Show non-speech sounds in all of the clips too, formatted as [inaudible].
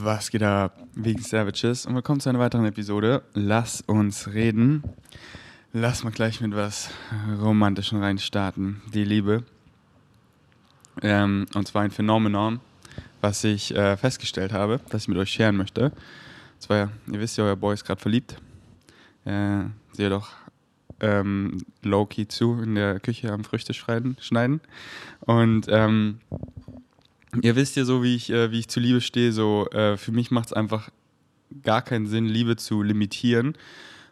Was geht ab, wegen Savages? Und willkommen zu einer weiteren Episode. Lass uns reden. Lass mal gleich mit was Romantischem reinstarten. Die Liebe. Ähm, und zwar ein Phänomenon, was ich äh, festgestellt habe, das ich mit euch scheren möchte. Und zwar, ihr wisst ja, euer Boy ist gerade verliebt. Äh, seht doch ähm, low-key zu in der Küche am Früchte schneiden. Und ähm, ihr wisst ja so, wie ich, äh, wie ich zu Liebe stehe. So, äh, für mich macht es einfach gar keinen Sinn, Liebe zu limitieren.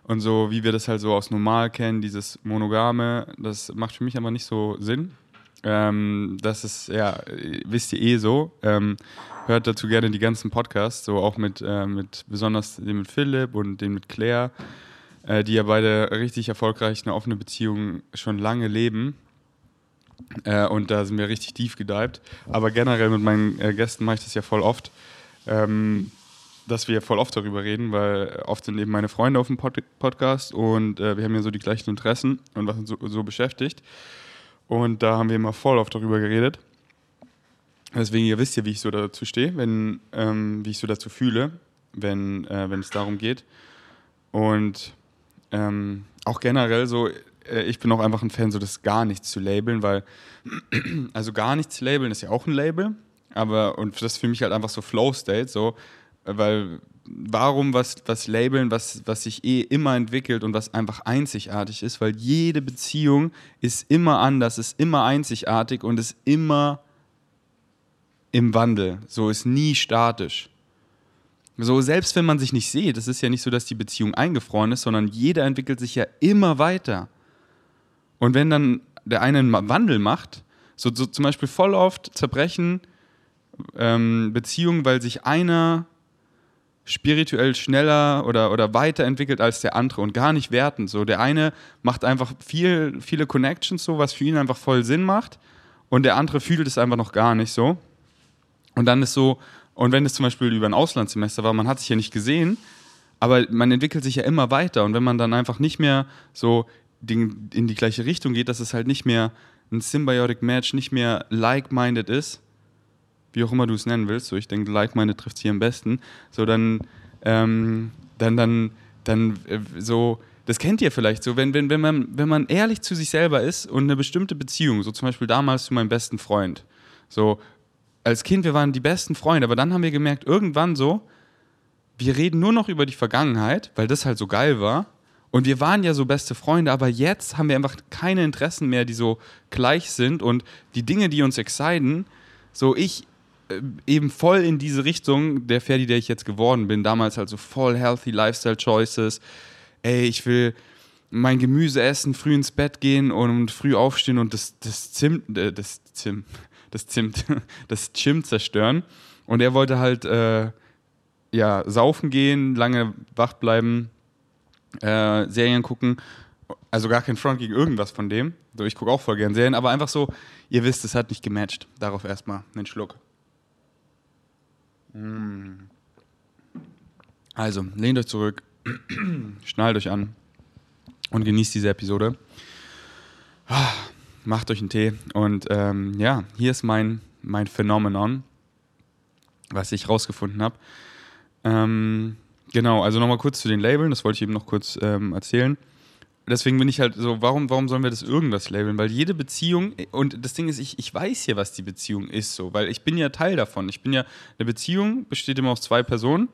Und so, wie wir das halt so aus normal kennen, dieses Monogame, das macht für mich aber nicht so Sinn. Ähm, das ist, ja, wisst ihr eh so. Ähm, hört dazu gerne die ganzen Podcasts, so auch mit, äh, mit besonders den mit Philipp und den mit Claire, äh, die ja beide richtig erfolgreich eine offene Beziehung schon lange leben. Äh, und da sind wir richtig tief gedeibt. Aber generell mit meinen äh, Gästen mache ich das ja voll oft, ähm, dass wir voll oft darüber reden, weil oft sind eben meine Freunde auf dem Pod Podcast und äh, wir haben ja so die gleichen Interessen und was uns so, so, beschäftigt. Und da haben wir immer voll oft darüber geredet. Deswegen, ihr wisst ja, wie ich so dazu stehe, wenn, ähm, wie ich so dazu fühle, wenn, äh, wenn es darum geht. Und ähm, auch generell so, äh, ich bin auch einfach ein Fan, so das gar nichts zu labeln, weil, also gar nichts labeln ist ja auch ein Label, aber, und das ist für mich halt einfach so Flow State, so, weil, warum was, was labeln, was, was sich eh immer entwickelt und was einfach einzigartig ist, weil jede Beziehung ist immer anders, ist immer einzigartig und ist immer im Wandel, so ist nie statisch. So, selbst wenn man sich nicht sieht, es ist ja nicht so, dass die Beziehung eingefroren ist, sondern jeder entwickelt sich ja immer weiter. Und wenn dann der eine einen Wandel macht, so, so zum Beispiel voll oft zerbrechen ähm, Beziehungen, weil sich einer spirituell schneller oder, oder weiterentwickelt als der andere und gar nicht werten. So, der eine macht einfach viel, viele Connections, so was für ihn einfach voll Sinn macht, und der andere fühlt es einfach noch gar nicht so. Und dann ist so, und wenn es zum Beispiel über ein Auslandssemester war, man hat sich ja nicht gesehen, aber man entwickelt sich ja immer weiter. Und wenn man dann einfach nicht mehr so in die gleiche Richtung geht, dass es halt nicht mehr ein Symbiotic Match, nicht mehr like-minded ist, wie auch immer du es nennen willst, so ich denke, like-minded trifft es hier am besten, so dann, ähm, dann, dann, dann äh, so, das kennt ihr vielleicht so, wenn, wenn, wenn, man, wenn man ehrlich zu sich selber ist und eine bestimmte Beziehung, so zum Beispiel damals zu meinem besten Freund, so als Kind, wir waren die besten Freunde, aber dann haben wir gemerkt, irgendwann so, wir reden nur noch über die Vergangenheit, weil das halt so geil war und wir waren ja so beste Freunde, aber jetzt haben wir einfach keine Interessen mehr, die so gleich sind. Und die Dinge, die uns exciten, so ich äh, eben voll in diese Richtung, der Ferdi, der ich jetzt geworden bin, damals halt so voll healthy Lifestyle Choices. Ey, ich will mein Gemüse essen, früh ins Bett gehen und früh aufstehen und das, das Zimt, äh, das Zimt, [laughs] das Zimt, [laughs] das Gym zerstören. Und er wollte halt, äh, ja, saufen gehen, lange wach bleiben äh, Serien gucken. Also gar kein Front gegen irgendwas von dem. So, ich gucke auch voll gern Serien, aber einfach so, ihr wisst, es hat nicht gematcht. Darauf erstmal einen Schluck. Mm. Also, lehnt euch zurück, [clears throat] schnallt euch an und genießt diese Episode. Ah, macht euch einen Tee und ähm, ja, hier ist mein, mein Phänomenon, was ich rausgefunden habe. Ähm, Genau, also nochmal kurz zu den Labeln, das wollte ich eben noch kurz ähm, erzählen. Deswegen bin ich halt so, warum, warum sollen wir das irgendwas labeln? Weil jede Beziehung, und das Ding ist, ich, ich weiß ja, was die Beziehung ist, so, weil ich bin ja Teil davon. Ich bin ja, eine Beziehung besteht immer aus zwei Personen.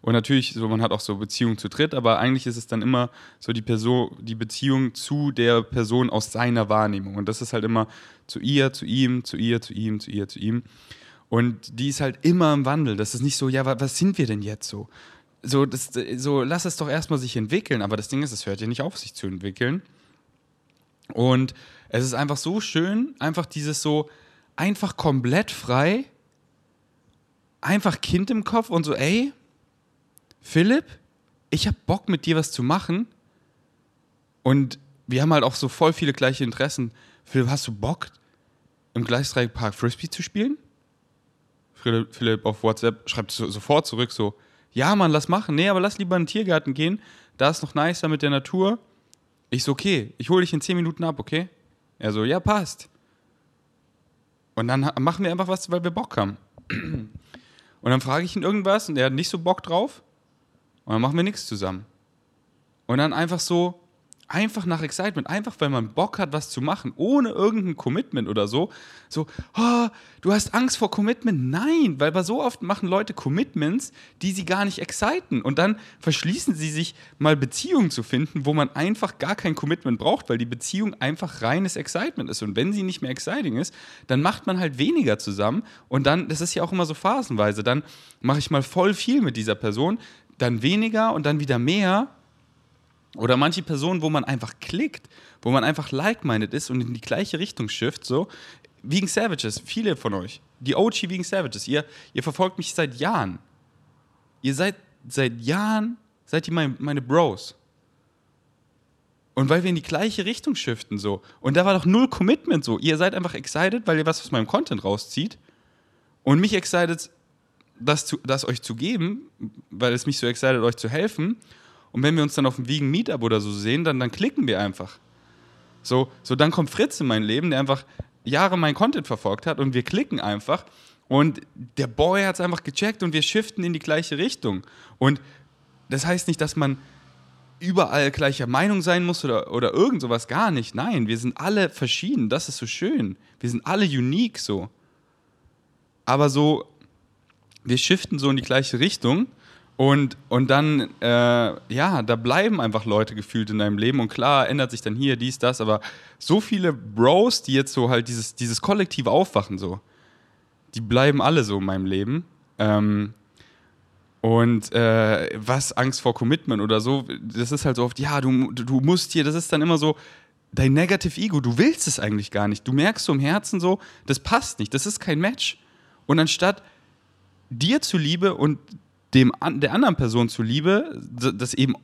Und natürlich, so, man hat auch so Beziehungen zu dritt, aber eigentlich ist es dann immer so die Person, die Beziehung zu der Person aus seiner Wahrnehmung. Und das ist halt immer zu ihr, zu ihm, zu ihr, zu ihm, zu ihr, zu ihm. Und die ist halt immer im Wandel. Das ist nicht so, ja, was sind wir denn jetzt so? So, das, so lass es doch erstmal sich entwickeln. Aber das Ding ist, es hört ja nicht auf, sich zu entwickeln. Und es ist einfach so schön, einfach dieses so, einfach komplett frei, einfach Kind im Kopf und so, ey, Philipp, ich hab Bock mit dir was zu machen. Und wir haben halt auch so voll viele gleiche Interessen. Philipp, hast du Bock, im Gleisdreieck Frisbee zu spielen? Philipp auf WhatsApp schreibt sofort zurück so, ja, Mann, lass machen. Nee, aber lass lieber in den Tiergarten gehen. Da ist noch nicer mit der Natur. Ich so, okay, ich hole dich in 10 Minuten ab, okay? Er so, ja, passt. Und dann machen wir einfach was, weil wir Bock haben. Und dann frage ich ihn irgendwas und er hat nicht so Bock drauf. Und dann machen wir nichts zusammen. Und dann einfach so, einfach nach Excitement, einfach weil man Bock hat, was zu machen, ohne irgendein Commitment oder so. So, oh, du hast Angst vor Commitment? Nein, weil bei so oft machen Leute Commitments, die sie gar nicht exciten. Und dann verschließen sie sich mal Beziehungen zu finden, wo man einfach gar kein Commitment braucht, weil die Beziehung einfach reines Excitement ist. Und wenn sie nicht mehr exciting ist, dann macht man halt weniger zusammen. Und dann, das ist ja auch immer so phasenweise, dann mache ich mal voll viel mit dieser Person, dann weniger und dann wieder mehr oder manche Personen, wo man einfach klickt, wo man einfach like-minded ist und in die gleiche Richtung schifft, so. Vegan Savages, viele von euch, die OG Vegan Savages, ihr, ihr verfolgt mich seit Jahren. Ihr seid seit Jahren, seid ihr mein, meine Bros. Und weil wir in die gleiche Richtung shiften, so. Und da war doch null Commitment, so. Ihr seid einfach excited, weil ihr was aus meinem Content rauszieht. Und mich excited, das, zu, das euch zu geben, weil es mich so excited, euch zu helfen. Und wenn wir uns dann auf dem Vegan Meetup oder so sehen, dann, dann klicken wir einfach. So, so, dann kommt Fritz in mein Leben, der einfach Jahre mein Content verfolgt hat und wir klicken einfach. Und der Boy hat es einfach gecheckt und wir shiften in die gleiche Richtung. Und das heißt nicht, dass man überall gleicher Meinung sein muss oder, oder irgend sowas, gar nicht. Nein, wir sind alle verschieden, das ist so schön. Wir sind alle unique so. Aber so, wir shiften so in die gleiche Richtung und, und dann, äh, ja, da bleiben einfach Leute gefühlt in deinem Leben. Und klar, ändert sich dann hier, dies, das, aber so viele Bros, die jetzt so halt dieses, dieses kollektive Aufwachen so, die bleiben alle so in meinem Leben. Ähm, und äh, was Angst vor Commitment oder so, das ist halt so oft, ja, du, du musst hier, das ist dann immer so, dein Negative Ego, du willst es eigentlich gar nicht. Du merkst so im Herzen so, das passt nicht, das ist kein Match. Und anstatt dir zuliebe und dem, der anderen Person zuliebe, das eben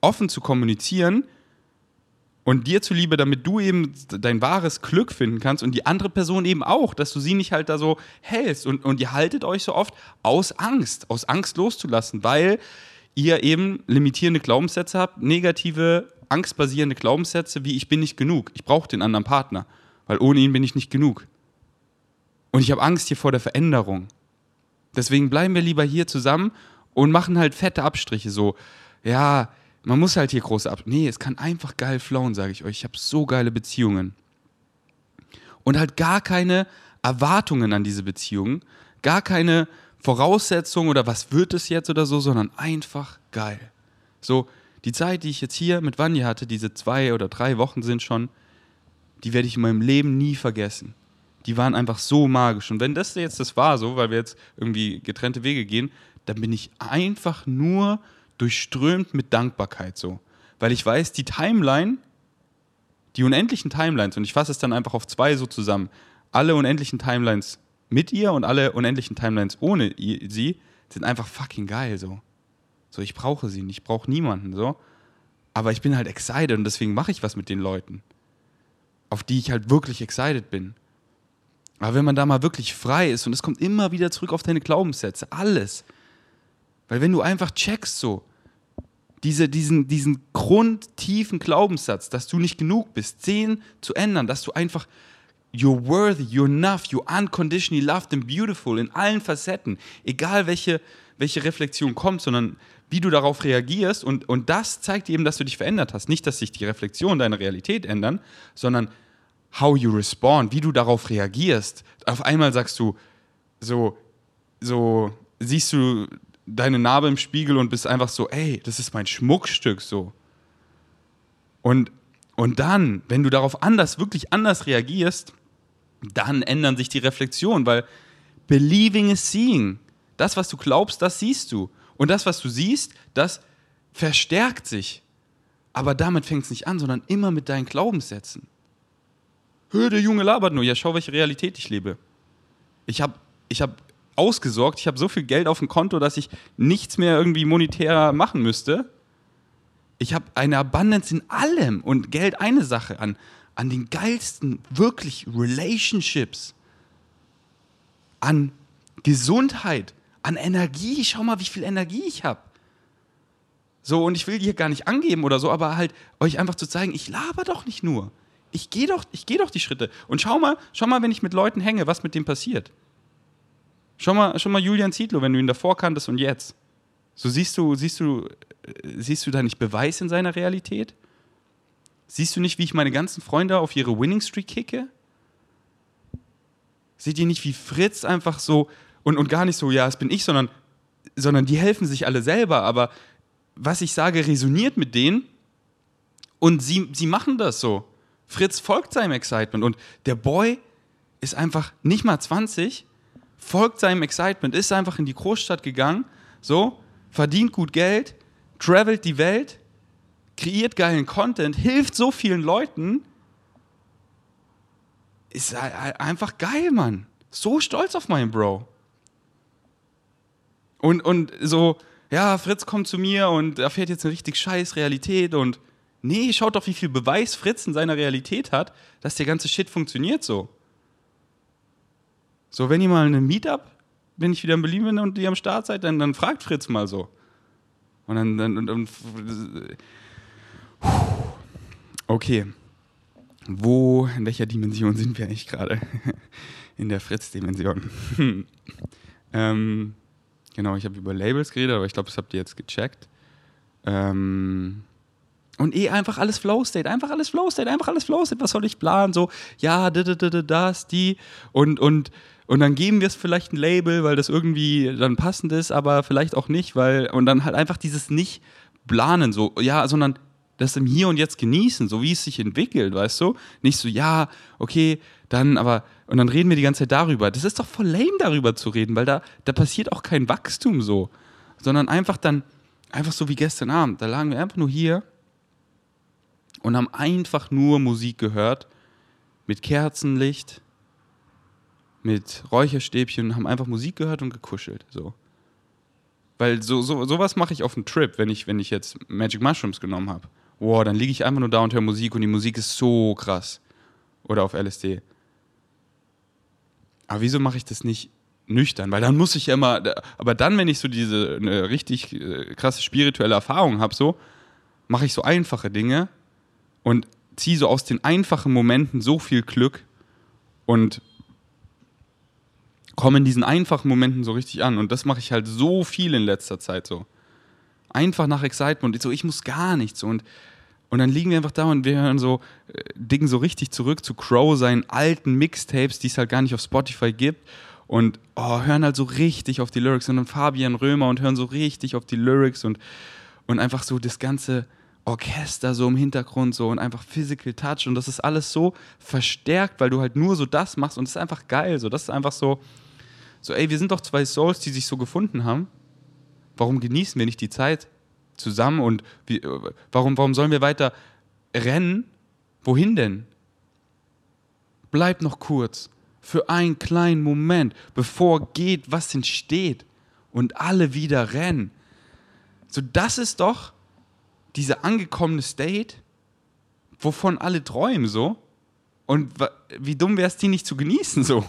offen zu kommunizieren und dir zuliebe, damit du eben dein wahres Glück finden kannst und die andere Person eben auch, dass du sie nicht halt da so hältst. Und, und ihr haltet euch so oft aus Angst, aus Angst loszulassen, weil ihr eben limitierende Glaubenssätze habt, negative, angstbasierende Glaubenssätze wie ich bin nicht genug, ich brauche den anderen Partner, weil ohne ihn bin ich nicht genug. Und ich habe Angst hier vor der Veränderung. Deswegen bleiben wir lieber hier zusammen und machen halt fette Abstriche. So, ja, man muss halt hier große Abstriche. Nee, es kann einfach geil flowen, sage ich euch. Ich habe so geile Beziehungen. Und halt gar keine Erwartungen an diese Beziehungen, gar keine Voraussetzungen oder was wird es jetzt oder so, sondern einfach geil. So, die Zeit, die ich jetzt hier mit Vanya hatte, diese zwei oder drei Wochen sind schon, die werde ich in meinem Leben nie vergessen. Die waren einfach so magisch. Und wenn das jetzt das war, so, weil wir jetzt irgendwie getrennte Wege gehen, dann bin ich einfach nur durchströmt mit Dankbarkeit so. Weil ich weiß, die Timeline, die unendlichen Timelines, und ich fasse es dann einfach auf zwei so zusammen, alle unendlichen Timelines mit ihr und alle unendlichen Timelines ohne sie sind einfach fucking geil so. So, ich brauche sie nicht, ich brauche niemanden so. Aber ich bin halt excited und deswegen mache ich was mit den Leuten, auf die ich halt wirklich excited bin. Aber wenn man da mal wirklich frei ist und es kommt immer wieder zurück auf deine Glaubenssätze, alles, weil wenn du einfach checkst so, diese, diesen, diesen grundtiefen Glaubenssatz, dass du nicht genug bist, den zu ändern, dass du einfach you're worthy, you're enough, you're unconditionally loved and beautiful in allen Facetten, egal welche, welche Reflexion kommt, sondern wie du darauf reagierst und, und das zeigt eben, dass du dich verändert hast. Nicht, dass sich die Reflexion deiner Realität ändern, sondern how you respond, wie du darauf reagierst. Auf einmal sagst du so, so, siehst du deine Narbe im Spiegel und bist einfach so, ey, das ist mein Schmuckstück so. Und, und dann, wenn du darauf anders, wirklich anders reagierst, dann ändern sich die Reflexionen, weil believing is seeing. Das, was du glaubst, das siehst du. Und das, was du siehst, das verstärkt sich. Aber damit fängt es nicht an, sondern immer mit deinen Glaubenssätzen. Hör, der Junge labert nur. Ja, schau, welche Realität ich lebe. Ich habe ich hab ausgesorgt. Ich habe so viel Geld auf dem Konto, dass ich nichts mehr irgendwie monetär machen müsste. Ich habe eine Abundance in allem und Geld eine Sache an, an den geilsten, wirklich Relationships, an Gesundheit, an Energie. Schau mal, wie viel Energie ich habe. So, und ich will hier gar nicht angeben oder so, aber halt euch einfach zu zeigen, ich laber doch nicht nur. Ich gehe doch, geh doch die Schritte. Und schau mal, schau mal, wenn ich mit Leuten hänge, was mit dem passiert. Schau mal, schau mal Julian Zietlow, wenn du ihn davor kanntest und jetzt. So siehst du, siehst du, äh, siehst du da nicht Beweis in seiner Realität? Siehst du nicht, wie ich meine ganzen Freunde auf ihre Winning Streak kicke? Seht ihr nicht, wie Fritz einfach so und, und gar nicht so, ja, es bin ich, sondern, sondern die helfen sich alle selber, aber was ich sage, resoniert mit denen und sie, sie machen das so. Fritz folgt seinem Excitement und der Boy ist einfach nicht mal 20, folgt seinem Excitement, ist einfach in die Großstadt gegangen, so, verdient gut Geld, travelt die Welt, kreiert geilen Content, hilft so vielen Leuten. Ist einfach geil, Mann. So stolz auf meinen Bro. Und, und so, ja, Fritz kommt zu mir und erfährt jetzt eine richtig scheiß Realität und nee, schaut doch, wie viel Beweis Fritz in seiner Realität hat, dass der ganze Shit funktioniert so. So, wenn ihr mal eine Meetup, wenn ich wieder in Berlin bin und ihr am Start seid, dann, dann fragt Fritz mal so. Und dann, dann und, okay. Wo, in welcher Dimension sind wir eigentlich gerade? [laughs] In der Fritz-Dimension. [laughs] ähm, genau, ich habe über Labels geredet, aber ich glaube, das habt ihr jetzt gecheckt. Ähm, und eh einfach alles Flow State, einfach alles Flow State, einfach alles Flow State. Was soll ich planen? So, ja, das, die. Und, und, und dann geben wir es vielleicht ein Label, weil das irgendwie dann passend ist, aber vielleicht auch nicht, weil. Und dann halt einfach dieses nicht planen, so, ja, sondern das im Hier und Jetzt genießen, so wie es sich entwickelt, weißt du? Nicht so, ja, okay, dann, aber, und dann reden wir die ganze Zeit darüber. Das ist doch voll lame, darüber zu reden, weil da, da passiert auch kein Wachstum so, sondern einfach dann, einfach so wie gestern Abend, da lagen wir einfach nur hier und haben einfach nur Musik gehört mit Kerzenlicht, mit Räucherstäbchen, haben einfach Musik gehört und gekuschelt. So. Weil so, so, sowas mache ich auf einem Trip, wenn ich, wenn ich jetzt Magic Mushrooms genommen habe. Wow, dann liege ich einfach nur da und höre Musik und die Musik ist so krass. Oder auf LSD. Aber wieso mache ich das nicht nüchtern? Weil dann muss ich ja immer, aber dann, wenn ich so diese eine richtig äh, krasse spirituelle Erfahrung habe, so, mache ich so einfache Dinge und ziehe so aus den einfachen Momenten so viel Glück und komme in diesen einfachen Momenten so richtig an. Und das mache ich halt so viel in letzter Zeit so. Einfach nach Excitement. Und so, ich muss gar nichts. Und, und dann liegen wir einfach da und wir hören so, äh, so richtig zurück zu Crow, seinen alten Mixtapes, die es halt gar nicht auf Spotify gibt. Und oh, hören halt so richtig auf die Lyrics. Und dann Fabian Römer und hören so richtig auf die Lyrics und, und einfach so das ganze Orchester so im Hintergrund so und einfach Physical Touch und das ist alles so verstärkt, weil du halt nur so das machst und das ist einfach geil. So, das ist einfach so, so, ey, wir sind doch zwei Souls, die sich so gefunden haben. Warum genießen wir nicht die Zeit zusammen und wie, warum, warum sollen wir weiter rennen? Wohin denn? Bleib noch kurz für einen kleinen Moment, bevor geht, was entsteht und alle wieder rennen. So, das ist doch diese angekommene State, wovon alle träumen so. Und wie dumm wäre es, die nicht zu genießen so.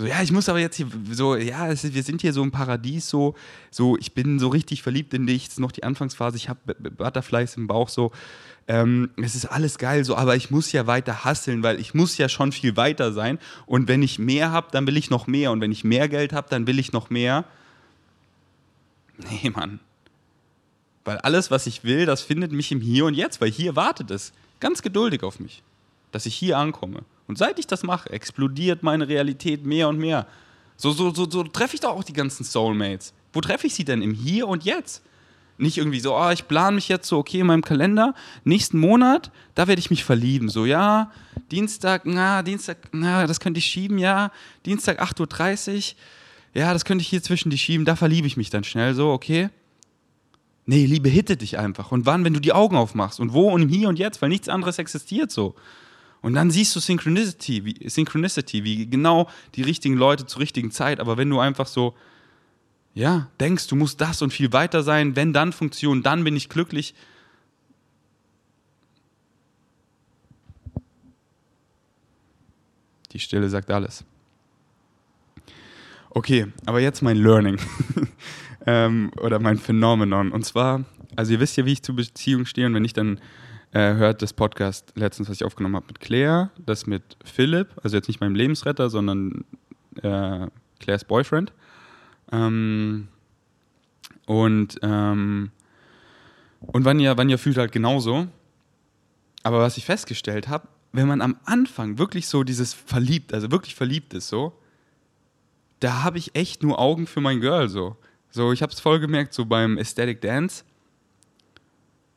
So, ja, ich muss aber jetzt hier so, ja, ist, wir sind hier so im Paradies, so, so, ich bin so richtig verliebt in dich, es ist noch die Anfangsphase, ich habe Butterflies im Bauch, so, ähm, es ist alles geil, so, aber ich muss ja weiter hasseln, weil ich muss ja schon viel weiter sein und wenn ich mehr habe, dann will ich noch mehr und wenn ich mehr Geld habe, dann will ich noch mehr. Nee, Mann. Weil alles, was ich will, das findet mich im Hier und Jetzt, weil hier wartet es ganz geduldig auf mich, dass ich hier ankomme. Und seit ich das mache, explodiert meine Realität mehr und mehr. So, so, so, so treffe ich doch auch die ganzen Soulmates. Wo treffe ich sie denn? Im Hier und Jetzt. Nicht irgendwie so, oh, ich plane mich jetzt so, okay, in meinem Kalender, nächsten Monat, da werde ich mich verlieben. So, ja, Dienstag, na, Dienstag, na, das könnte ich schieben, ja. Dienstag 8.30 Uhr, ja, das könnte ich hier zwischen die schieben, da verliebe ich mich dann schnell so, okay. Nee, Liebe hittet dich einfach. Und wann, wenn du die Augen aufmachst? Und wo und im Hier und Jetzt, weil nichts anderes existiert so. Und dann siehst du Synchronicity, wie, Synchronicity, wie genau die richtigen Leute zur richtigen Zeit. Aber wenn du einfach so, ja, denkst, du musst das und viel weiter sein, wenn dann Funktion, dann bin ich glücklich. Die Stille sagt alles. Okay, aber jetzt mein Learning. [laughs] ähm, oder mein Phänomenon. Und zwar, also ihr wisst ja, wie ich zur Beziehung stehe und wenn nicht, dann äh, hört das Podcast letztens, was ich aufgenommen habe mit Claire, das mit Philipp, also jetzt nicht meinem Lebensretter, sondern äh, Claires Boyfriend. Ähm, und, ähm, und Vanya, Vanya fühlt halt genauso. Aber was ich festgestellt habe, wenn man am Anfang wirklich so dieses verliebt, also wirklich verliebt ist, so, da habe ich echt nur Augen für mein Girl, so. So, ich habe es voll gemerkt, so beim Aesthetic Dance.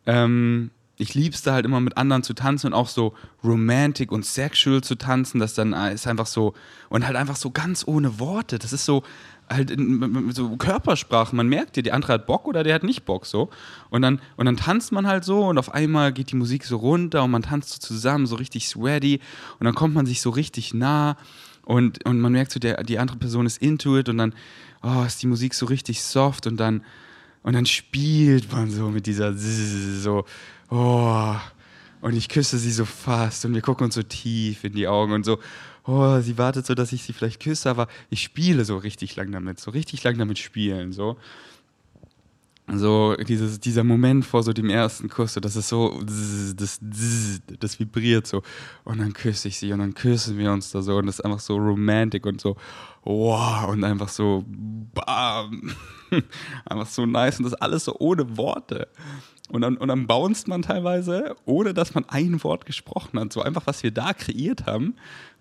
Ähm, ich lieb's da halt immer mit anderen zu tanzen und auch so romantic und sexual zu tanzen, das dann äh, ist einfach so und halt einfach so ganz ohne Worte. Das ist so halt in, so Körpersprache. Man merkt dir, der andere hat Bock oder der hat nicht Bock so. Und dann und dann tanzt man halt so und auf einmal geht die Musik so runter und man tanzt so zusammen, so richtig sweaty und dann kommt man sich so richtig nah und, und man merkt so, der, die andere Person ist into it und dann oh, ist die Musik so richtig soft und dann und dann spielt man so mit dieser so oh, und ich küsse sie so fast und wir gucken uns so tief in die Augen und so, oh, sie wartet so, dass ich sie vielleicht küsse, aber ich spiele so richtig lang damit, so richtig lang damit spielen, so. So dieses, dieser Moment vor so dem ersten Kuss, so, das ist so, das, das vibriert so. Und dann küsse ich sie und dann küssen wir uns da so und das ist einfach so romantic und so, wow, und einfach so, bam, [laughs] einfach so nice und das alles so ohne Worte. Und dann, und dann bounced man teilweise, ohne dass man ein Wort gesprochen hat. So einfach, was wir da kreiert haben,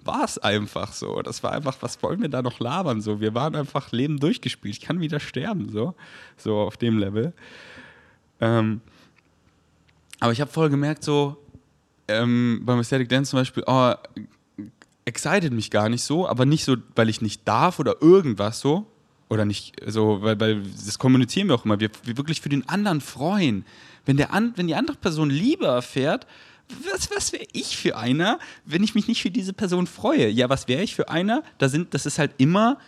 war es einfach so. Das war einfach, was wollen wir da noch labern? So, wir waren einfach Leben durchgespielt. Ich kann wieder sterben, so, so auf dem Level. Ähm, aber ich habe voll gemerkt, so ähm, beim Aesthetic Dance zum Beispiel, oh, excited mich gar nicht so, aber nicht so, weil ich nicht darf oder irgendwas so. Oder nicht so, weil, weil das kommunizieren wir auch immer, wir, wir wirklich für den anderen freuen wenn, der an, wenn die andere Person Liebe erfährt, was, was wäre ich für einer, wenn ich mich nicht für diese Person freue? Ja, was wäre ich für einer? Da sind, das ist halt immer,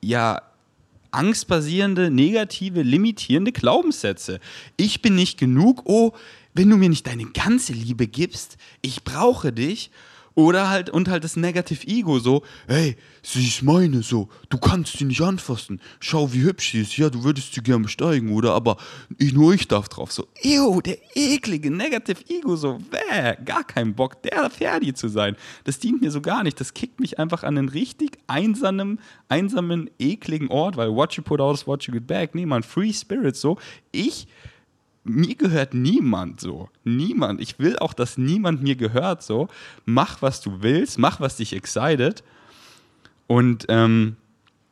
ja, angstbasierende, negative, limitierende Glaubenssätze. Ich bin nicht genug, oh, wenn du mir nicht deine ganze Liebe gibst, ich brauche dich oder halt, und halt das Negative Ego, so, hey, sie ist meine, so, du kannst sie nicht anfassen. Schau, wie hübsch sie ist. Ja, du würdest sie gerne besteigen, oder? Aber ich, nur ich darf drauf. So, ew, der eklige Negative Ego, so, wäh, gar keinen Bock, der Ferdi zu sein. Das dient mir so gar nicht. Das kickt mich einfach an einen richtig einsamen, einsamen, ekligen Ort, weil what you put out what you get back. Nee, man, Free Spirit, so. Ich mir gehört niemand so. Niemand. Ich will auch, dass niemand mir gehört so. Mach, was du willst, mach, was dich excited. Und ähm,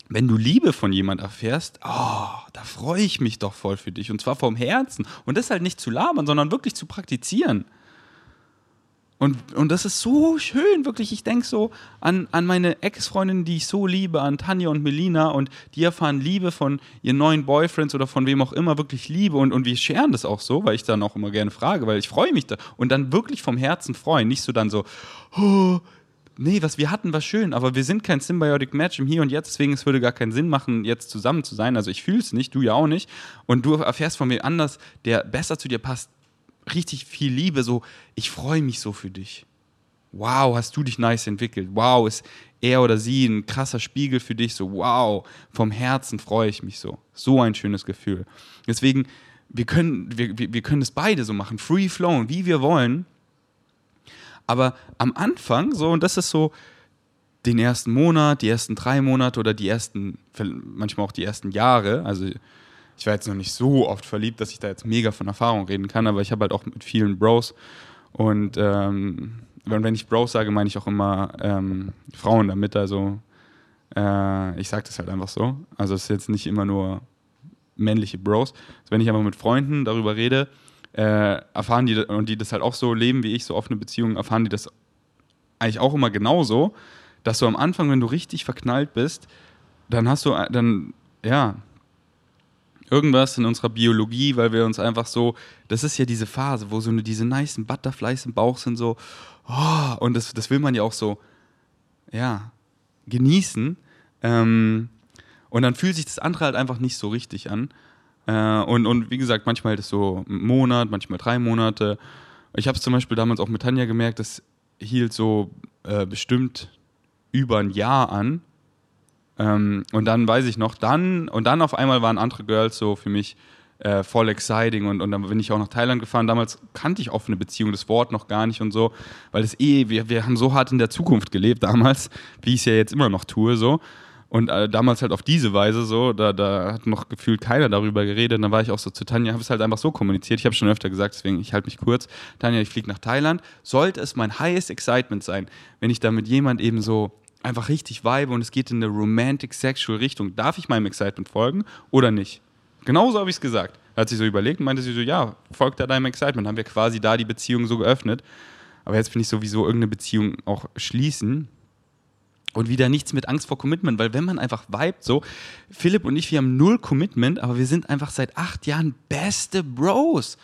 wenn du Liebe von jemand erfährst, oh, da freue ich mich doch voll für dich. Und zwar vom Herzen. Und das halt nicht zu labern, sondern wirklich zu praktizieren. Und, und das ist so schön, wirklich. Ich denke so an, an meine Ex-Freundinnen, die ich so liebe, an Tanja und Melina. Und die erfahren Liebe von ihren neuen Boyfriends oder von wem auch immer, wirklich Liebe. Und, und wir scheren das auch so, weil ich dann auch immer gerne frage, weil ich freue mich da. Und dann wirklich vom Herzen freuen. Nicht so dann so, oh, nee, was wir hatten, war schön, aber wir sind kein Symbiotic Match im Hier und Jetzt, deswegen es würde gar keinen Sinn machen, jetzt zusammen zu sein. Also ich fühle es nicht, du ja auch nicht. Und du erfährst von mir anders, der besser zu dir passt, richtig viel Liebe, so, ich freue mich so für dich. Wow, hast du dich nice entwickelt. Wow, ist er oder sie ein krasser Spiegel für dich. So, wow, vom Herzen freue ich mich so. So ein schönes Gefühl. Deswegen, wir können, wir, wir können das beide so machen, free flown, wie wir wollen. Aber am Anfang, so, und das ist so den ersten Monat, die ersten drei Monate oder die ersten, manchmal auch die ersten Jahre, also ich war jetzt noch nicht so oft verliebt, dass ich da jetzt mega von Erfahrung reden kann, aber ich habe halt auch mit vielen Bros und ähm, wenn ich Bros sage, meine ich auch immer ähm, Frauen damit, also äh, ich sage das halt einfach so. Also es ist jetzt nicht immer nur männliche Bros. Also wenn ich aber mit Freunden darüber rede, äh, erfahren die, und die das halt auch so leben wie ich, so offene Beziehungen, erfahren die das eigentlich auch immer genauso, dass du am Anfang, wenn du richtig verknallt bist, dann hast du, dann, ja, irgendwas in unserer Biologie, weil wir uns einfach so, das ist ja diese Phase, wo so eine, diese nice Butterflies im Bauch sind, so, oh, und das, das will man ja auch so, ja, genießen. Ähm, und dann fühlt sich das andere halt einfach nicht so richtig an. Äh, und, und wie gesagt, manchmal halt ist so ein Monat, manchmal drei Monate. Ich habe es zum Beispiel damals auch mit Tanja gemerkt, das hielt so äh, bestimmt über ein Jahr an, ähm, und dann weiß ich noch, dann, und dann auf einmal waren andere Girls so für mich äh, voll exciting und, und dann bin ich auch nach Thailand gefahren. Damals kannte ich offene Beziehung, das Wort noch gar nicht und so, weil das eh, wir, wir haben so hart in der Zukunft gelebt damals, [laughs] wie ich es ja jetzt immer noch tue, so. Und äh, damals halt auf diese Weise so, da, da hat noch gefühlt keiner darüber geredet. Dann war ich auch so zu Tanja, habe es halt einfach so kommuniziert. Ich habe schon öfter gesagt, deswegen ich halte mich kurz. Tanja, ich fliege nach Thailand. Sollte es mein highest excitement sein, wenn ich da mit jemand eben so einfach richtig vibe und es geht in eine romantic sexual Richtung, darf ich meinem Excitement folgen oder nicht? Genauso habe ich es gesagt. Hat sie so überlegt und meinte sie so, ja, folgt da deinem Excitement. Haben wir quasi da die Beziehung so geöffnet. Aber jetzt finde ich sowieso irgendeine Beziehung auch schließen und wieder nichts mit Angst vor Commitment, weil wenn man einfach vibet, so, Philipp und ich, wir haben null Commitment, aber wir sind einfach seit acht Jahren beste Bros.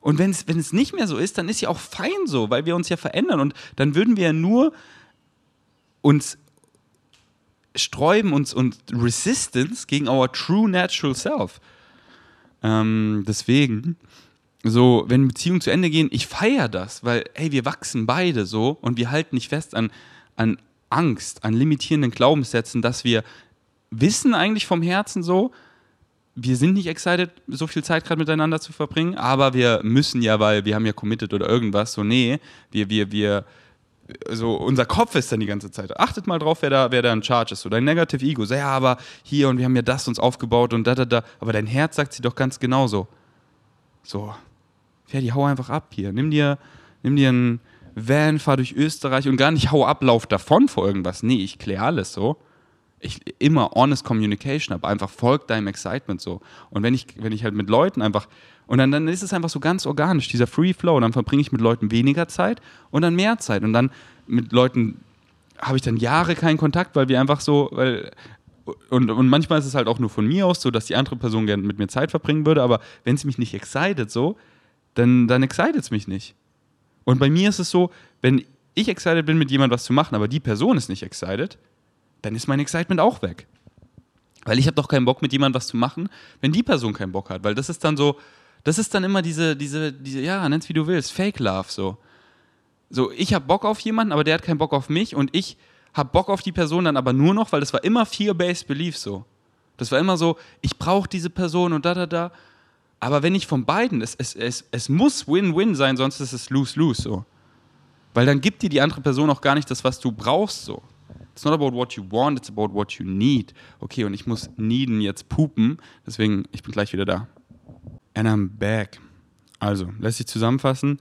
Und wenn es, wenn es nicht mehr so ist, dann ist ja auch fein so, weil wir uns ja verändern und dann würden wir ja nur uns sträuben uns und Resistance gegen our true natural self. Ähm, deswegen, so, wenn Beziehungen zu Ende gehen, ich feiere das, weil, hey, wir wachsen beide so und wir halten nicht fest an, an Angst, an limitierenden Glaubenssätzen, dass wir wissen eigentlich vom Herzen so, wir sind nicht excited, so viel Zeit gerade miteinander zu verbringen, aber wir müssen ja, weil wir haben ja committed oder irgendwas, so nee, wir, wir, wir, so unser Kopf ist dann die ganze Zeit. Achtet mal drauf, wer da, wer da in Charge ist. So dein Negative Ego. So, ja, aber hier und wir haben ja das uns aufgebaut und da, da, da. Aber dein Herz sagt sie doch ganz genauso. So, Ferdi, hau einfach ab hier. Nimm dir, nimm dir einen, Van, fahr durch Österreich und gar nicht hau Ablauf davon vor irgendwas. Nee, ich kläre alles so. Ich immer honest Communication, aber einfach folgt deinem Excitement so. Und wenn ich, wenn ich halt mit Leuten einfach, und dann, dann ist es einfach so ganz organisch, dieser Free Flow. Dann verbringe ich mit Leuten weniger Zeit und dann mehr Zeit. Und dann mit Leuten habe ich dann Jahre keinen Kontakt, weil wir einfach so, weil und, und manchmal ist es halt auch nur von mir aus so, dass die andere Person gerne mit mir Zeit verbringen würde, aber wenn sie mich nicht excited so, dann, dann excited es mich nicht. Und bei mir ist es so, wenn ich excited bin, mit jemandem was zu machen, aber die Person ist nicht excited, dann ist mein Excitement auch weg. Weil ich habe doch keinen Bock, mit jemandem was zu machen, wenn die Person keinen Bock hat. Weil das ist dann so, das ist dann immer diese, diese, diese ja, nenn's wie du willst, Fake Love so. So, ich habe Bock auf jemanden, aber der hat keinen Bock auf mich und ich habe Bock auf die Person dann aber nur noch, weil das war immer Fear-Based Belief so. Das war immer so, ich brauche diese Person und da, da, da. Aber wenn nicht von beiden, es, es, es, es muss Win-Win sein, sonst ist es Lose-Lose so. Weil dann gibt dir die andere Person auch gar nicht das, was du brauchst so. It's not about what you want, it's about what you need. Okay, und ich muss needen jetzt pupen, deswegen, ich bin gleich wieder da. And I'm back. Also, lässt sich zusammenfassen.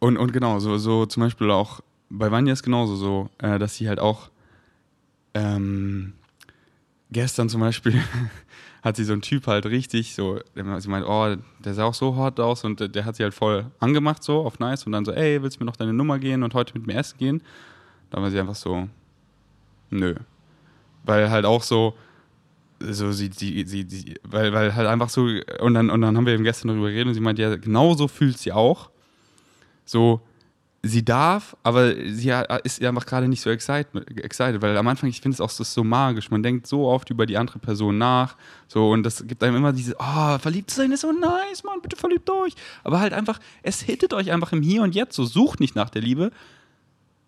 Und, und genau, so, so zum Beispiel auch bei Vanya ist genauso so, äh, dass sie halt auch ähm, gestern zum Beispiel [laughs] hat sie so ein Typ halt richtig so, sie meint, oh, der sah auch so hot aus und der, der hat sie halt voll angemacht so auf nice und dann so, ey, willst du mir noch deine Nummer gehen und heute mit mir essen gehen? Da war sie einfach so, nö. Weil halt auch so, so sie, sie, sie, sie weil, weil halt einfach so, und dann, und dann haben wir eben gestern darüber geredet und sie meint, ja, genau so fühlt sie auch. So, sie darf, aber sie ist einfach gerade nicht so excited, weil am Anfang, ich finde es auch so, so magisch. Man denkt so oft über die andere Person nach, so und das gibt einem immer diese, oh, verliebt sein ist so nice, Mann, bitte verliebt euch. Aber halt einfach, es hittet euch einfach im Hier und Jetzt, so sucht nicht nach der Liebe,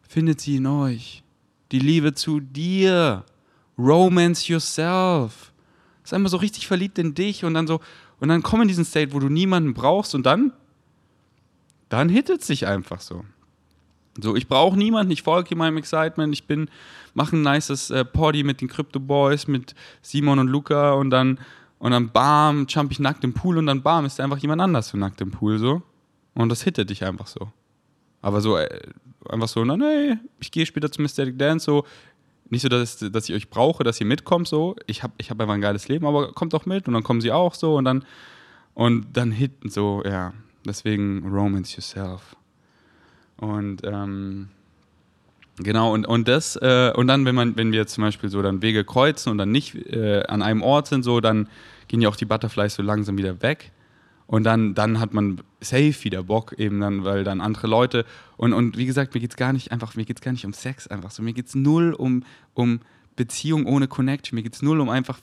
findet sie in euch. Die Liebe zu dir. Romance yourself. Ist einfach so richtig verliebt in dich und dann so, und dann komm in diesen State, wo du niemanden brauchst und dann, dann hittet sich einfach so. So, ich brauche niemanden, ich folge meinem Excitement, ich bin, mache ein nices äh, Party mit den Crypto Boys, mit Simon und Luca und dann, und dann bam, jump ich nackt im Pool und dann bam, ist einfach jemand anders so nackt im Pool so. Und das hittet dich einfach so. Aber so, äh, einfach so, na nee, ich gehe später zum Mystic Dance, so, nicht so, dass, dass ich euch brauche, dass ihr mitkommt, so, ich habe ich hab einfach ein geiles Leben, aber kommt doch mit und dann kommen sie auch so und dann, und dann hitten so, ja, deswegen romance yourself. Und ähm, genau, und, und das, äh, und dann, wenn man, wenn wir zum Beispiel so dann Wege kreuzen und dann nicht äh, an einem Ort sind, so, dann gehen ja auch die Butterflies so langsam wieder weg. Und dann, dann hat man safe wieder Bock, eben dann, weil dann andere Leute. Und, und wie gesagt, mir geht es gar nicht einfach, mir geht's gar nicht um Sex einfach so. Mir geht es null um, um Beziehung ohne Connection. Mir geht es null um einfach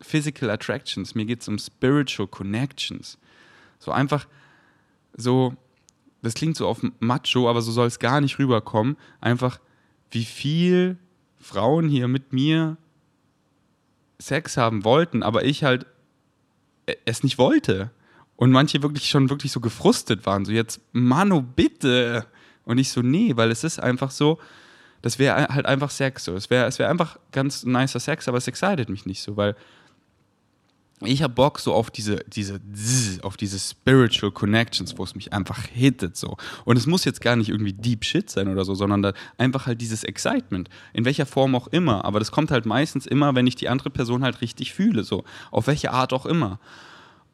Physical Attractions. Mir geht es um Spiritual Connections. So einfach so, das klingt so auf Macho, aber so soll es gar nicht rüberkommen. Einfach, wie viel Frauen hier mit mir Sex haben wollten, aber ich halt äh, es nicht wollte. Und manche wirklich schon wirklich so gefrustet waren. So jetzt, Mano, bitte. Und ich so, nee, weil es ist einfach so, Das wäre halt einfach Sex so. Es wäre es wär einfach ganz nicer Sex, aber es excited mich nicht so, weil ich habe Bock so auf diese, diese, auf diese Spiritual Connections, wo es mich einfach hittet so. Und es muss jetzt gar nicht irgendwie Deep Shit sein oder so, sondern einfach halt dieses Excitement. In welcher Form auch immer. Aber das kommt halt meistens immer, wenn ich die andere Person halt richtig fühle, so. Auf welche Art auch immer.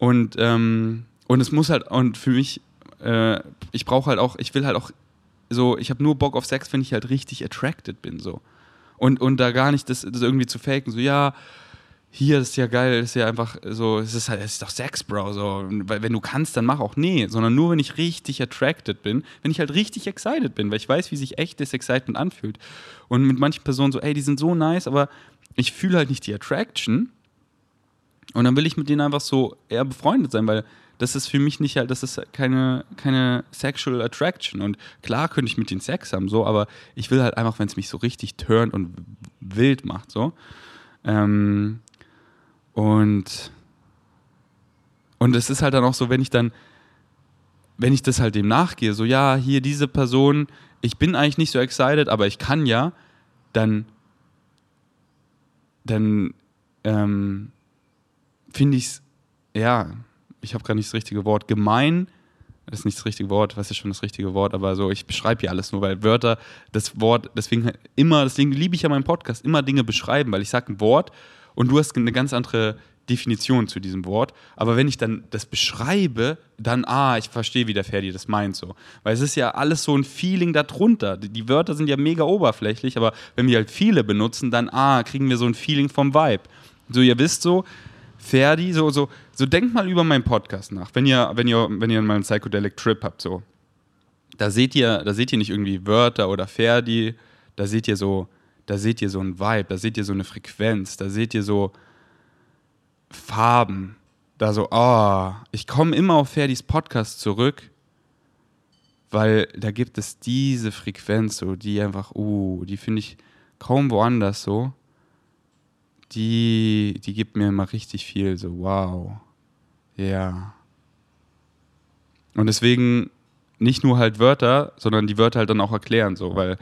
Und, ähm, und es muss halt, und für mich, äh, ich brauche halt auch, ich will halt auch so, ich habe nur Bock auf Sex, wenn ich halt richtig attracted bin, so. Und, und da gar nicht das, das irgendwie zu faken, so, ja, hier das ist ja geil, das ist ja einfach so, es ist halt, es ist doch Sex, Bro, so, wenn du kannst, dann mach auch, nee, sondern nur, wenn ich richtig attracted bin, wenn ich halt richtig excited bin, weil ich weiß, wie sich echtes Excitement anfühlt. Und mit manchen Personen so, ey, die sind so nice, aber ich fühle halt nicht die Attraction. Und dann will ich mit denen einfach so eher befreundet sein, weil das ist für mich nicht halt, das ist keine, keine Sexual Attraction. Und klar könnte ich mit denen Sex haben, so, aber ich will halt einfach, wenn es mich so richtig turnt und wild macht, so. Ähm, und, und es ist halt dann auch so, wenn ich dann, wenn ich das halt dem nachgehe, so ja, hier diese Person, ich bin eigentlich nicht so excited, aber ich kann ja, dann, dann ähm, finde ich es, ja, ich habe gerade nicht das richtige Wort, gemein, das ist nicht das richtige Wort, was ist schon das richtige Wort, aber so, ich beschreibe hier alles nur, weil Wörter, das Wort, deswegen immer, deswegen liebe ich ja meinen Podcast, immer Dinge beschreiben, weil ich sage ein Wort und du hast eine ganz andere Definition zu diesem Wort. Aber wenn ich dann das beschreibe, dann, ah, ich verstehe, wie der Ferdi das meint so. Weil es ist ja alles so ein Feeling darunter. Die Wörter sind ja mega oberflächlich, aber wenn wir halt viele benutzen, dann, ah, kriegen wir so ein Feeling vom Vibe. So, ihr wisst so, Ferdi, so, so, so denkt mal über meinen Podcast nach. Wenn ihr, wenn ihr, wenn ihr mal einen Psychedelic Trip habt, so. Da seht ihr, da seht ihr nicht irgendwie Wörter oder Ferdi, da seht ihr so, da seht ihr so ein Vibe, da seht ihr so eine Frequenz, da seht ihr so Farben. Da so, oh, ich komme immer auf Ferdis Podcast zurück, weil da gibt es diese Frequenz, so, die einfach, uh, die finde ich kaum woanders so. Die, die gibt mir immer richtig viel, so, wow. Ja. Und deswegen nicht nur halt Wörter, sondern die Wörter halt dann auch erklären, so, weil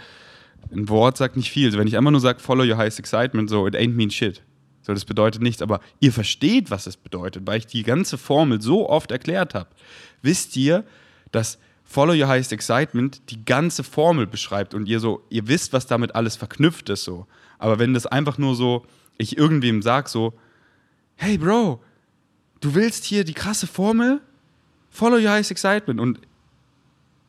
ein Wort sagt nicht viel. Also wenn ich einfach nur sage, follow your highest excitement, so, it ain't mean shit. So, das bedeutet nichts, aber ihr versteht, was es bedeutet, weil ich die ganze Formel so oft erklärt habe. Wisst ihr, dass Follow Your Highest Excitement die ganze Formel beschreibt und ihr so, ihr wisst, was damit alles verknüpft ist so. Aber wenn das einfach nur so, ich irgendwem sag so, hey Bro, du willst hier die krasse Formel? Follow Your Highest Excitement und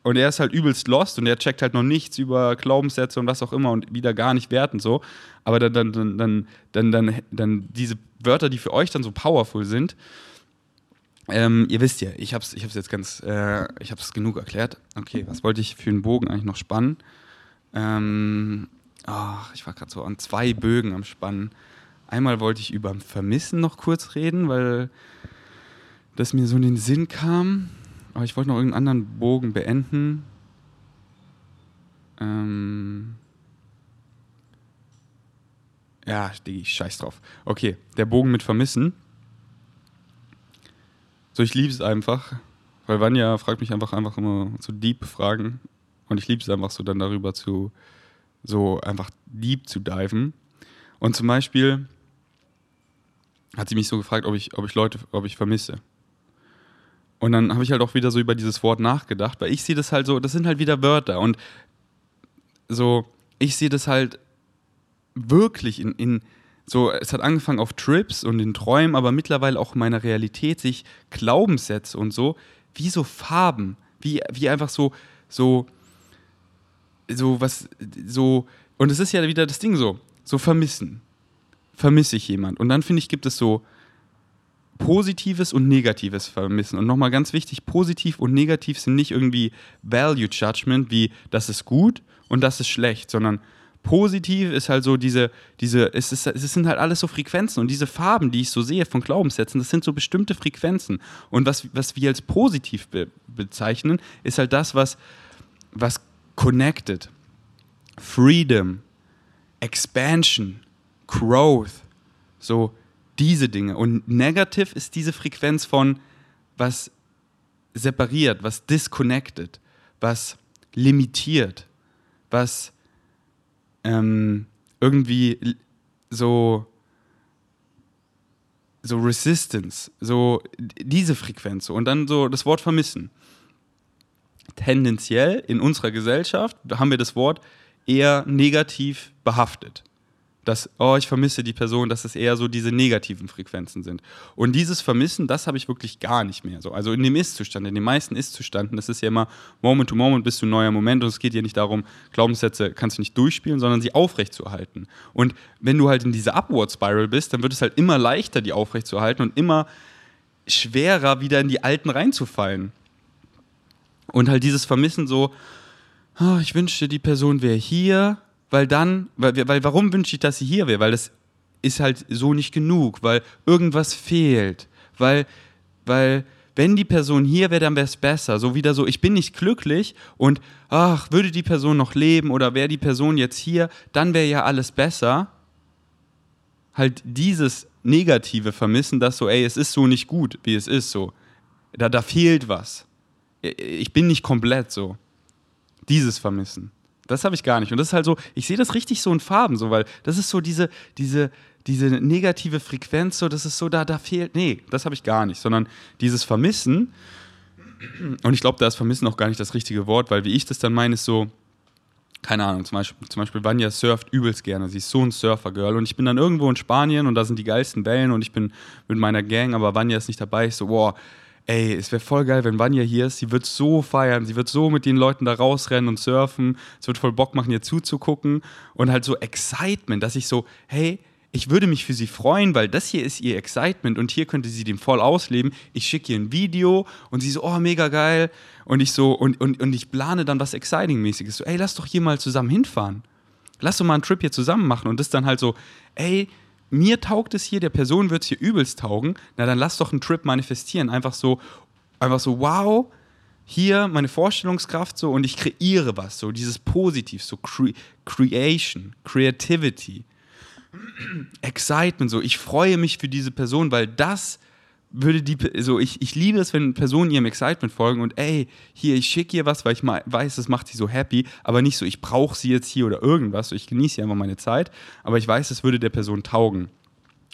und er ist halt übelst lost und er checkt halt noch nichts über Glaubenssätze und was auch immer und wieder gar nicht wertend so. Aber dann, dann, dann, dann, dann, dann, dann diese Wörter, die für euch dann so powerful sind, ähm, ihr wisst ja, ich habe es ich jetzt ganz, äh, ich habe es genug erklärt. Okay, was wollte ich für einen Bogen eigentlich noch spannen? Ähm, oh, ich war gerade so an zwei Bögen am Spannen. Einmal wollte ich über Vermissen noch kurz reden, weil das mir so in den Sinn kam. Aber ich wollte noch irgendeinen anderen Bogen beenden. Ähm ja, ich scheiß drauf. Okay, der Bogen mit Vermissen. So, ich liebe es einfach. Weil Vanja fragt mich einfach, einfach immer zu deep Fragen. Und ich liebe es einfach so dann darüber zu, so einfach deep zu diven. Und zum Beispiel hat sie mich so gefragt, ob ich, ob ich Leute, ob ich vermisse. Und dann habe ich halt auch wieder so über dieses Wort nachgedacht, weil ich sehe das halt so, das sind halt wieder Wörter und so, ich sehe das halt wirklich in, in so, es hat angefangen auf Trips und in Träumen, aber mittlerweile auch in meiner Realität sich Glaubenssätze und so, wie so Farben, wie, wie einfach so, so, so was, so, und es ist ja wieder das Ding so, so vermissen. Vermisse ich jemand. Und dann finde ich, gibt es so Positives und Negatives vermissen. Und nochmal ganz wichtig, positiv und negativ sind nicht irgendwie Value Judgment, wie das ist gut und das ist schlecht, sondern positiv ist halt so diese, diese es, ist, es sind halt alles so Frequenzen und diese Farben, die ich so sehe von Glaubenssätzen, das sind so bestimmte Frequenzen. Und was, was wir als positiv be bezeichnen, ist halt das, was, was connected, Freedom, Expansion, Growth, so diese Dinge. Und negativ ist diese Frequenz von was separiert, was disconnected, was limitiert, was ähm, irgendwie so so Resistance, so diese Frequenz und dann so das Wort vermissen. Tendenziell in unserer Gesellschaft haben wir das Wort eher negativ behaftet dass, oh, ich vermisse die Person, dass es eher so diese negativen Frequenzen sind. Und dieses Vermissen, das habe ich wirklich gar nicht mehr so. Also in dem Ist-Zustand, in den meisten Ist-Zuständen, das ist ja immer Moment to Moment bis zu neuer Moment und es geht ja nicht darum, Glaubenssätze kannst du nicht durchspielen, sondern sie aufrechtzuerhalten. Und wenn du halt in dieser Upward Spiral bist, dann wird es halt immer leichter, die aufrechtzuerhalten und immer schwerer, wieder in die alten reinzufallen. Und halt dieses Vermissen so, oh, ich wünschte, die Person wäre hier, weil dann, weil, weil warum wünsche ich, dass sie hier wäre? Weil das ist halt so nicht genug, weil irgendwas fehlt, weil, weil wenn die Person hier wäre, dann wäre es besser. So wieder so, ich bin nicht glücklich und ach, würde die Person noch leben oder wäre die Person jetzt hier, dann wäre ja alles besser. Halt dieses Negative vermissen, dass so, ey, es ist so nicht gut, wie es ist, so. Da, da fehlt was. Ich bin nicht komplett so. Dieses Vermissen. Das habe ich gar nicht. Und das ist halt so, ich sehe das richtig so in Farben, so, weil das ist so diese, diese, diese negative Frequenz, so, das ist so, da, da fehlt. Nee, das habe ich gar nicht, sondern dieses Vermissen. Und ich glaube, da ist Vermissen auch gar nicht das richtige Wort, weil wie ich das dann meine, ist so, keine Ahnung, zum Beispiel, zum Beispiel Vanya surft übelst gerne. Sie ist so ein Surfer-Girl. Und ich bin dann irgendwo in Spanien und da sind die geilsten Wellen und ich bin mit meiner Gang, aber Vanya ist nicht dabei. Ich so, boah, ey, es wäre voll geil, wenn Vanya hier ist. Sie wird so feiern, sie wird so mit den Leuten da rausrennen und surfen. Es wird voll Bock machen, ihr zuzugucken. Und halt so Excitement, dass ich so, hey, ich würde mich für sie freuen, weil das hier ist ihr Excitement und hier könnte sie den voll ausleben. Ich schicke ihr ein Video und sie so, oh, mega geil. Und ich so, und, und, und ich plane dann was Exciting-mäßiges. So, ey, lass doch hier mal zusammen hinfahren. Lass doch mal einen Trip hier zusammen machen. Und das dann halt so, ey, mir taugt es hier, der Person wird es hier übelst taugen, na dann lass doch einen Trip manifestieren. Einfach so, einfach so, wow, hier meine Vorstellungskraft so und ich kreiere was, so dieses Positiv, so Cre Creation, Creativity, [clears throat] Excitement, so ich freue mich für diese Person, weil das würde die, so ich, ich liebe es, wenn Personen ihrem Excitement folgen und ey, hier, ich schicke ihr was, weil ich mal weiß, das macht sie so happy, aber nicht so, ich brauche sie jetzt hier oder irgendwas, so, ich genieße hier einfach meine Zeit, aber ich weiß, es würde der Person taugen.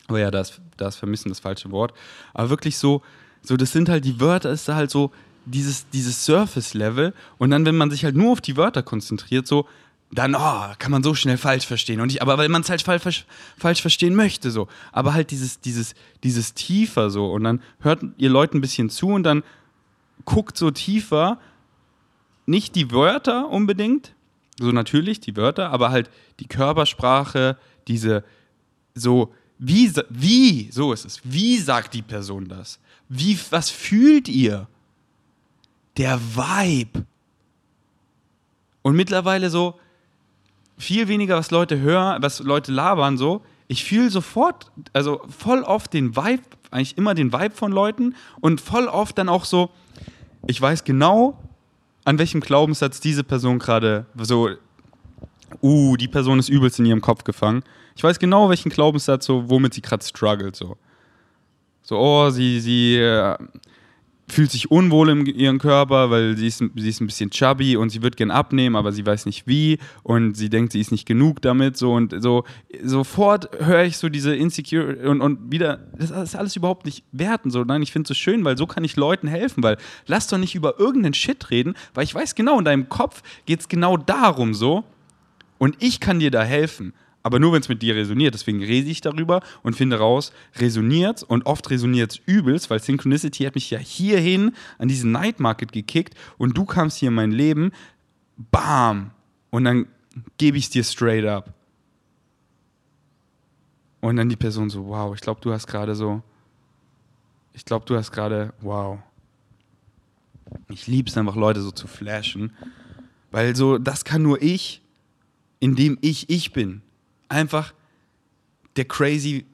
Aber ja, das, das Vermissen das falsche Wort. Aber wirklich so, so, das sind halt die Wörter, ist da halt so dieses, dieses Surface-Level und dann, wenn man sich halt nur auf die Wörter konzentriert, so, dann oh, kann man so schnell falsch verstehen. Und ich, aber weil man es halt falsch, falsch verstehen möchte, so. Aber halt dieses, dieses, dieses tiefer so. Und dann hört ihr Leuten ein bisschen zu und dann guckt so tiefer, nicht die Wörter unbedingt, so natürlich die Wörter, aber halt die Körpersprache, diese so, wie, wie, so ist es, wie sagt die Person das? Wie, was fühlt ihr? Der Vibe. Und mittlerweile so, viel weniger, was Leute hören, was Leute labern, so. Ich fühle sofort, also voll oft den Vibe, eigentlich immer den Vibe von Leuten und voll oft dann auch so, ich weiß genau, an welchem Glaubenssatz diese Person gerade so, uh, die Person ist übelst in ihrem Kopf gefangen. Ich weiß genau, welchen Glaubenssatz, so, womit sie gerade struggelt, so. So, oh, sie, sie, äh, fühlt sich unwohl in ihrem Körper, weil sie ist, sie ist ein bisschen chubby und sie wird gern abnehmen, aber sie weiß nicht wie und sie denkt, sie ist nicht genug damit so und so sofort höre ich so diese Insecure und, und wieder, das ist alles überhaupt nicht werten so, nein, ich finde es so schön, weil so kann ich Leuten helfen, weil lass doch nicht über irgendeinen Shit reden, weil ich weiß genau, in deinem Kopf geht es genau darum so und ich kann dir da helfen aber nur wenn es mit dir resoniert. Deswegen rede ich darüber und finde raus, resoniert und oft resoniert es übelst, weil Synchronicity hat mich ja hierhin an diesen Night Market gekickt und du kamst hier in mein Leben, bam, und dann gebe ich es dir straight up. Und dann die Person so, wow, ich glaube, du hast gerade so, ich glaube, du hast gerade, wow. Ich liebe es einfach, Leute so zu flashen, weil so, das kann nur ich, indem ich ich bin einfach der crazy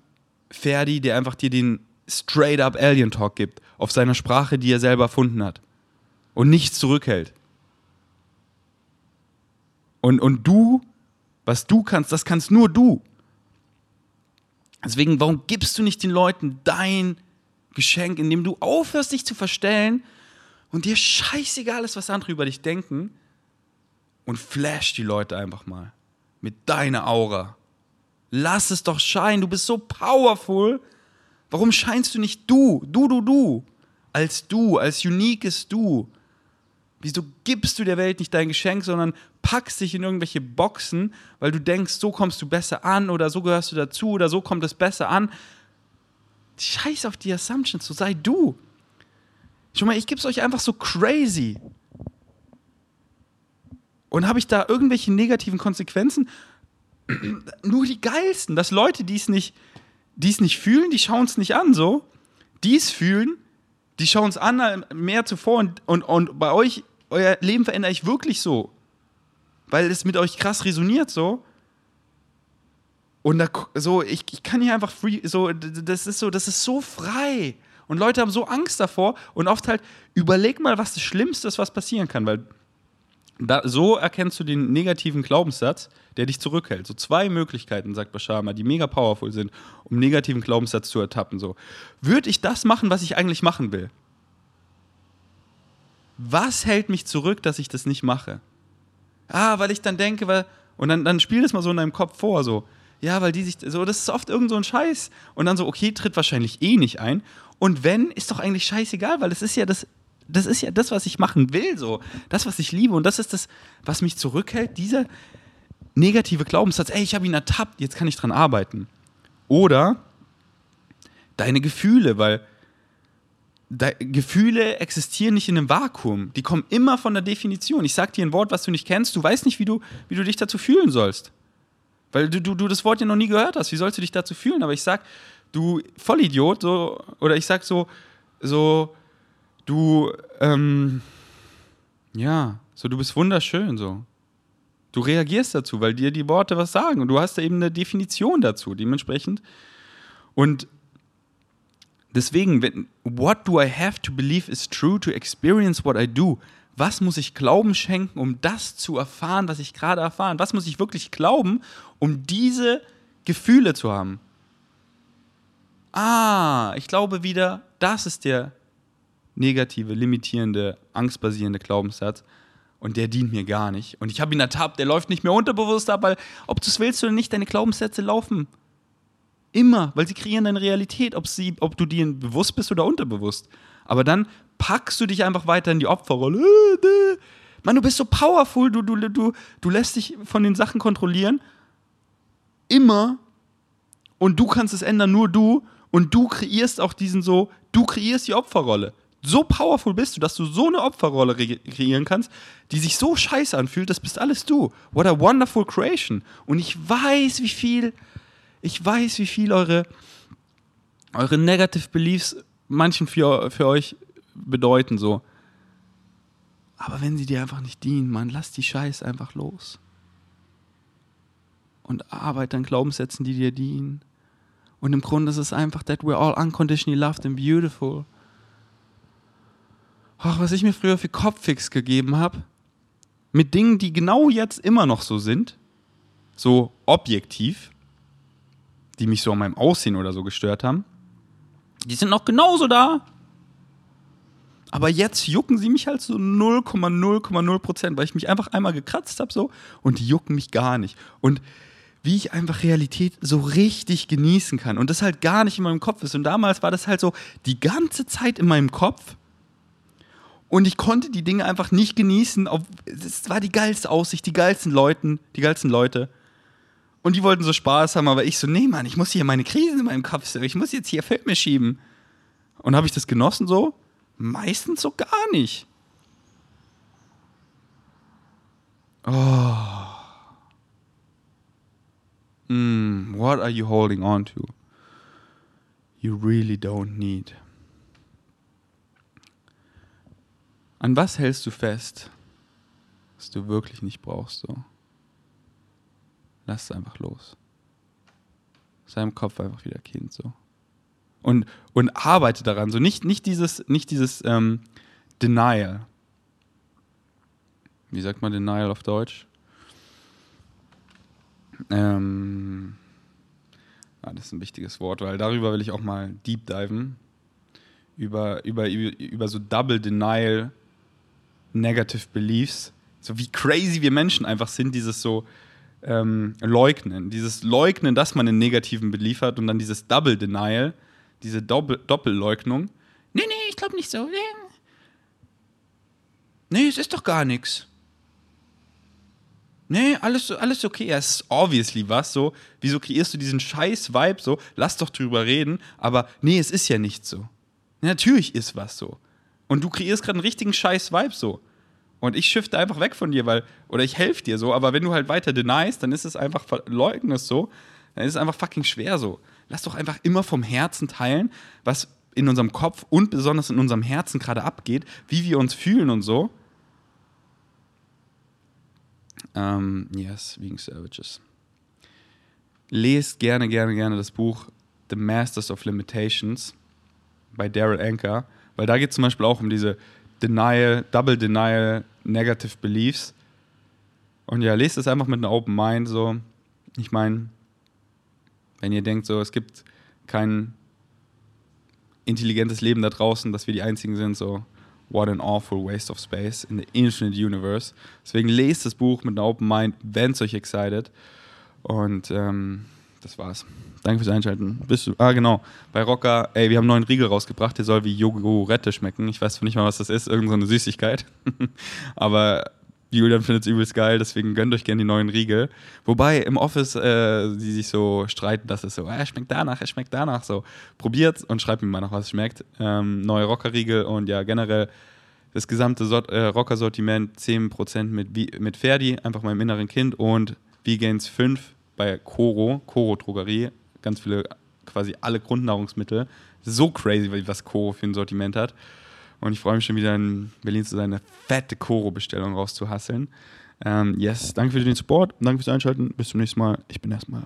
Ferdi, der einfach dir den straight up Alien Talk gibt, auf seiner Sprache, die er selber erfunden hat. Und nichts zurückhält. Und, und du, was du kannst, das kannst nur du. Deswegen, warum gibst du nicht den Leuten dein Geschenk, indem du aufhörst, dich zu verstellen und dir scheißegal ist, was andere über dich denken und flash die Leute einfach mal mit deiner Aura. Lass es doch scheinen, du bist so powerful. Warum scheinst du nicht du, du, du, du, als du, als uniques Du? Wieso gibst du der Welt nicht dein Geschenk, sondern packst dich in irgendwelche Boxen, weil du denkst, so kommst du besser an oder so gehörst du dazu oder so kommt es besser an? Scheiß auf die Assumptions, so sei du. Schon mal, ich gebe es euch einfach so crazy. Und habe ich da irgendwelche negativen Konsequenzen? Nur die geilsten, dass Leute, die es nicht, die es nicht fühlen, die schauen es nicht an, so. Die es fühlen, die schauen es an, mehr zuvor und, und, und bei euch euer Leben verändere ich wirklich so. Weil es mit euch krass resoniert so. Und da, so, ich, ich kann hier einfach free, so, das ist so, das ist so frei. Und Leute haben so Angst davor und oft halt, überleg mal, was das Schlimmste ist, was passieren kann, weil da, so erkennst du den negativen Glaubenssatz, der dich zurückhält. So zwei Möglichkeiten, sagt Bashama, die mega powerful sind, um negativen Glaubenssatz zu ertappen. So, würde ich das machen, was ich eigentlich machen will? was hält mich zurück, dass ich das nicht mache? Ah, weil ich dann denke, weil, und dann, dann spiel das mal so in deinem Kopf vor, so, ja, weil die sich, so, das ist oft irgend so ein Scheiß. Und dann so, okay, tritt wahrscheinlich eh nicht ein. Und wenn, ist doch eigentlich scheißegal, weil das ist ja das, das ist ja das, was ich machen will, so. Das, was ich liebe. Und das ist das, was mich zurückhält, dieser negative Glaubenssatz, ey, ich habe ihn ertappt, jetzt kann ich dran arbeiten. Oder deine Gefühle, weil Gefühle existieren nicht in einem Vakuum. Die kommen immer von der Definition. Ich sag dir ein Wort, was du nicht kennst, du weißt nicht, wie du, wie du dich dazu fühlen sollst. Weil du, du, du das Wort ja noch nie gehört hast. Wie sollst du dich dazu fühlen? Aber ich sag, du Vollidiot, so, oder ich sag so, so, du, ähm, ja, so, du bist wunderschön, so. Du reagierst dazu, weil dir die Worte was sagen und du hast da eben eine Definition dazu, dementsprechend. Und Deswegen, what do I have to believe is true to experience what I do? Was muss ich Glauben schenken, um das zu erfahren, was ich gerade erfahren? Was muss ich wirklich glauben, um diese Gefühle zu haben? Ah, ich glaube wieder, das ist der negative, limitierende, angstbasierende Glaubenssatz. Und der dient mir gar nicht. Und ich habe ihn ertappt, der läuft nicht mehr unterbewusst ab, weil ob du es willst oder nicht, deine Glaubenssätze laufen Immer, weil sie kreieren deine Realität, ob, sie, ob du dir bewusst bist oder unterbewusst. Aber dann packst du dich einfach weiter in die Opferrolle. Mann, du bist so powerful, du, du, du, du lässt dich von den Sachen kontrollieren. Immer. Und du kannst es ändern, nur du. Und du kreierst auch diesen so, du kreierst die Opferrolle. So powerful bist du, dass du so eine Opferrolle kreieren kannst, die sich so scheiße anfühlt, das bist alles du. What a wonderful creation. Und ich weiß, wie viel ich weiß, wie viel eure, eure Negative Beliefs manchen für, für euch bedeuten, so. Aber wenn sie dir einfach nicht dienen, man, lass die Scheiße einfach los. Und arbeite an Glaubenssätzen, die dir dienen. Und im Grunde ist es einfach, that we're all unconditionally loved and beautiful. Ach, was ich mir früher für Kopffix gegeben habe, mit Dingen, die genau jetzt immer noch so sind, so objektiv, die mich so an meinem Aussehen oder so gestört haben, die sind noch genauso da. Aber jetzt jucken sie mich halt so 0,0,0 Prozent, weil ich mich einfach einmal gekratzt habe so und die jucken mich gar nicht. Und wie ich einfach Realität so richtig genießen kann und das halt gar nicht in meinem Kopf ist. Und damals war das halt so die ganze Zeit in meinem Kopf und ich konnte die Dinge einfach nicht genießen. Es war die geilste Aussicht, die geilsten Leute, die geilsten Leute. Und die wollten so Spaß haben, aber ich so, nee, Mann, ich muss hier meine Krisen in meinem Kopf, ich muss jetzt hier Filme schieben. Und habe ich das genossen so? Meistens so gar nicht. Oh. Mm, what are you holding on to? You really don't need. An was hältst du fest, was du wirklich nicht brauchst so? lass es einfach los. Sei im Kopf einfach wieder Kind so. Und, und arbeite daran. So nicht, nicht dieses, nicht dieses ähm, Denial. Wie sagt man Denial auf Deutsch? Ähm, ah, das ist ein wichtiges Wort, weil darüber will ich auch mal deep diven. Über, über, über, über so Double Denial, Negative Beliefs. So wie crazy wir Menschen einfach sind, dieses so, ähm, leugnen. Dieses Leugnen, dass man einen negativen Belief hat und dann dieses Double Denial, diese Doppel Doppelleugnung. Nee, nee, ich glaube nicht so. Nee. nee, es ist doch gar nichts. Nee, alles, alles okay. Ja, es ist obviously was so. Wieso kreierst du diesen scheiß Vibe so? Lass doch drüber reden. Aber nee, es ist ja nicht so. Natürlich ist was so. Und du kreierst gerade einen richtigen scheiß Vibe so. Und ich shifte einfach weg von dir, weil, oder ich helfe dir so, aber wenn du halt weiter deniest, dann ist es einfach, leugnest so, dann ist es einfach fucking schwer so. Lass doch einfach immer vom Herzen teilen, was in unserem Kopf und besonders in unserem Herzen gerade abgeht, wie wir uns fühlen und so. Um, ähm, yes, Vegan Savages. Lest gerne, gerne, gerne das Buch The Masters of Limitations bei Daryl Anker, weil da geht es zum Beispiel auch um diese Denial, Double Denial, Negative Beliefs. Und ja, lest es einfach mit einer Open Mind. So, ich meine, wenn ihr denkt, so, es gibt kein intelligentes Leben da draußen, dass wir die einzigen sind, so, what an awful waste of space in the infinite universe. Deswegen lest das Buch mit einer Open Mind, wenn es euch excited. Und ähm, das war's. Danke fürs Einschalten. Bis, ah, genau. Bei Rocker, ey, wir haben einen neuen Riegel rausgebracht, der soll wie Jogurette schmecken. Ich weiß nicht mal, was das ist, irgend so eine Süßigkeit. [laughs] Aber Julian findet es übelst geil, deswegen gönnt euch gerne die neuen Riegel. Wobei im Office äh, die sich so streiten, dass es so, ah, er schmeckt danach, er schmeckt danach. So, probiert und schreibt mir mal noch, was es schmeckt. Ähm, neue Rocker-Riegel und ja, generell das gesamte äh, Rocker-Sortiment 10% mit, mit Ferdi, einfach meinem inneren Kind und Vegans 5 bei Coro, Coro Drogerie, ganz viele, quasi alle Grundnahrungsmittel. So crazy, was Coro für ein Sortiment hat. Und ich freue mich schon wieder in Berlin zu sein, eine fette Coro-Bestellung rauszuhasseln. Ähm, yes, danke für den Support, danke fürs Einschalten. Bis zum nächsten Mal. Ich bin erstmal